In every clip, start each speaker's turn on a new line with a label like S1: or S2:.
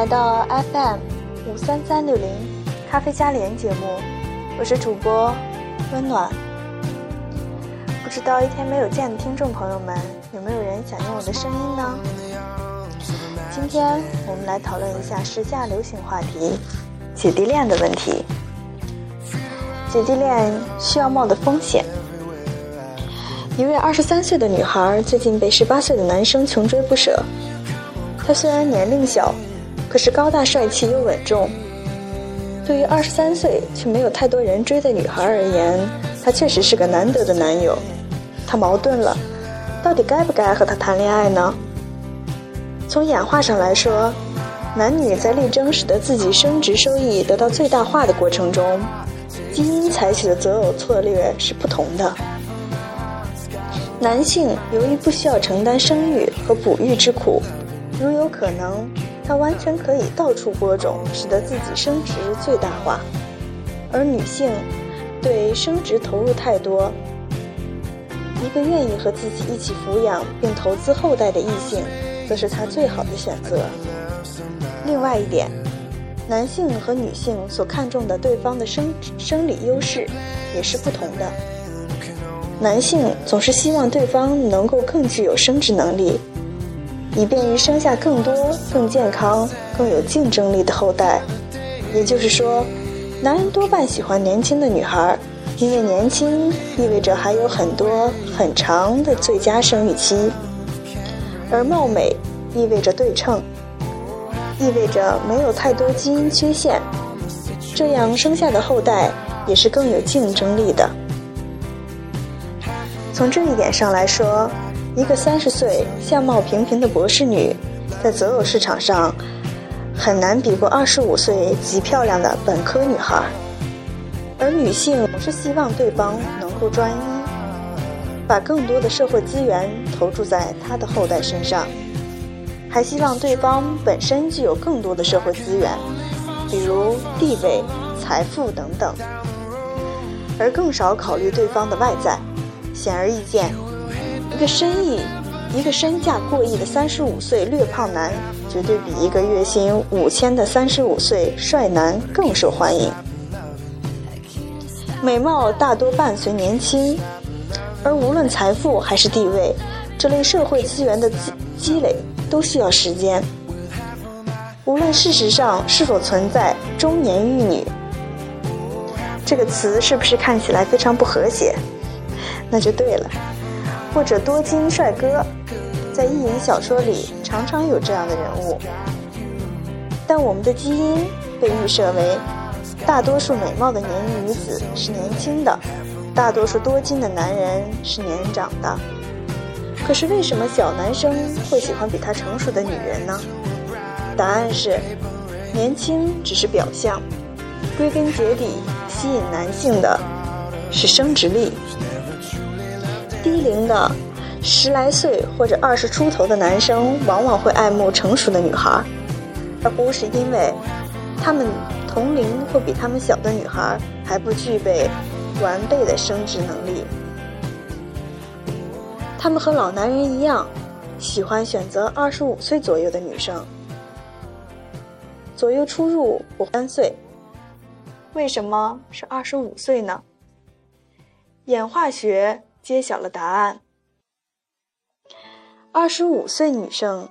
S1: 来到 FM 五三三六零咖啡加连节目，我是主播温暖。不知道一天没有见的听众朋友们，有没有人想用我的声音呢？今天我们来讨论一下时下流行话题——姐弟恋的问题。姐弟恋需要冒的风险。一位二十三岁的女孩最近被十八岁的男生穷追不舍。他虽然年龄小。可是高大帅气又稳重，对于二十三岁却没有太多人追的女孩而言，他确实是个难得的男友。他矛盾了，到底该不该和他谈恋爱呢？从演化上来说，男女在力争使得自己生殖收益得到最大化的过程中，基因采取的择偶策略是不同的。男性由于不需要承担生育和哺育之苦，如有可能。他完全可以到处播种，使得自己生殖最大化；而女性对生殖投入太多，一个愿意和自己一起抚养并投资后代的异性，则是她最好的选择。另外一点，男性和女性所看重的对方的生生理优势也是不同的。男性总是希望对方能够更具有生殖能力。以便于生下更多、更健康、更有竞争力的后代。也就是说，男人多半喜欢年轻的女孩，因为年轻意味着还有很多很长的最佳生育期；而貌美意味着对称，意味着没有太多基因缺陷，这样生下的后代也是更有竞争力的。从这一点上来说。一个三十岁、相貌平平的博士女，在择偶市场上很难比过二十五岁极漂亮的本科女孩。而女性总是希望对方能够专一，把更多的社会资源投注在她的后代身上，还希望对方本身具有更多的社会资源，比如地位、财富等等，而更少考虑对方的外在。显而易见。一个身亿、一个身价过亿的三十五岁略胖男，绝对比一个月薪五千的三十五岁帅男更受欢迎。美貌大多伴随年轻，而无论财富还是地位，这类社会资源的积积累都需要时间。无论事实上是否存在“中年玉女”这个词，是不是看起来非常不和谐？那就对了。或者多金帅哥，在意淫小说里常常有这样的人物。但我们的基因被预设为，大多数美貌的年女子是年轻的，大多数多金的男人是年长的。可是为什么小男生会喜欢比他成熟的女人呢？答案是，年轻只是表象，归根结底吸引男性的是生殖力。低龄的十来岁或者二十出头的男生，往往会爱慕成熟的女孩，而不是因为他们同龄或比他们小的女孩还不具备完备的生殖能力。他们和老男人一样，喜欢选择二十五岁左右的女生，左右出入不三岁。为什么是二十五岁呢？演化学。揭晓了答案。二十五岁女生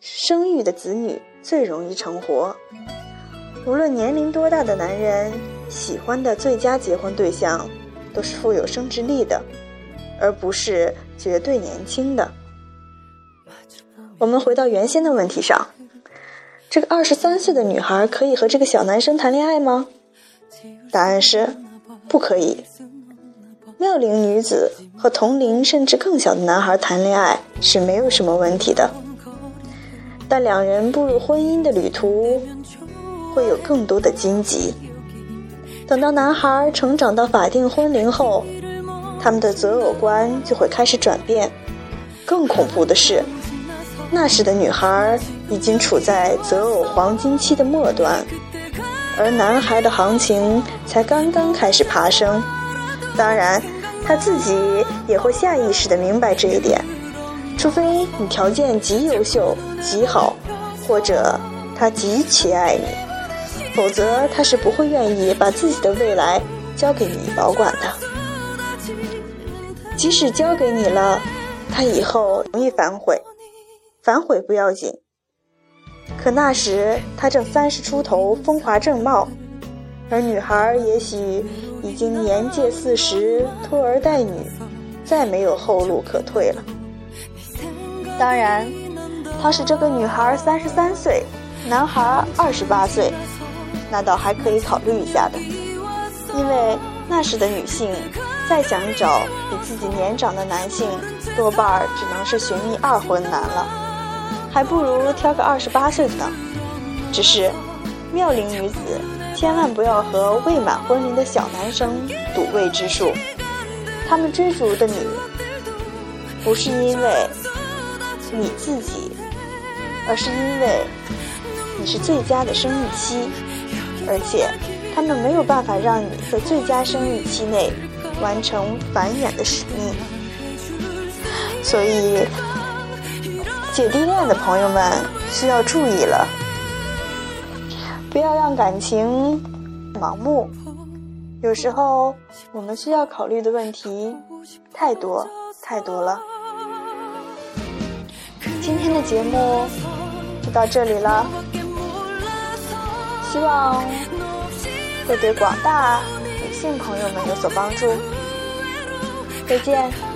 S1: 生育的子女最容易成活。无论年龄多大的男人，喜欢的最佳结婚对象都是富有生殖力的，而不是绝对年轻的。我们回到原先的问题上，这个二十三岁的女孩可以和这个小男生谈恋爱吗？答案是不可以。妙龄女子和同龄甚至更小的男孩谈恋爱是没有什么问题的，但两人步入婚姻的旅途会有更多的荆棘。等到男孩成长到法定婚龄后，他们的择偶观就会开始转变。更恐怖的是，那时的女孩已经处在择偶黄金期的末端，而男孩的行情才刚刚开始爬升。当然，他自己也会下意识地明白这一点，除非你条件极优秀、极好，或者他极其爱你，否则他是不会愿意把自己的未来交给你保管的。即使交给你了，他以后容易反悔，反悔不要紧。可那时他正三十出头，风华正茂，而女孩也许已经年届四十，拖儿带女，再没有后路可退了。当然，他是这个女孩三十三岁，男孩二十八岁，那倒还可以考虑一下的，因为那时的女性再想找比自己年长的男性，多半只能是寻觅二婚男了，还不如挑个二十八岁的。只是，妙龄女子千万不要和未满婚龄的小男生赌未知数，他们追逐的你，不是因为。你自己，而是因为你是最佳的生育期，而且他们没有办法让你在最佳生育期内完成繁衍的使命。所以，姐弟恋的朋友们需要注意了，不要让感情盲目。有时候，我们需要考虑的问题太多太多了。今天的节目就到这里了，希望会对广大女性朋友们有所帮助。再见。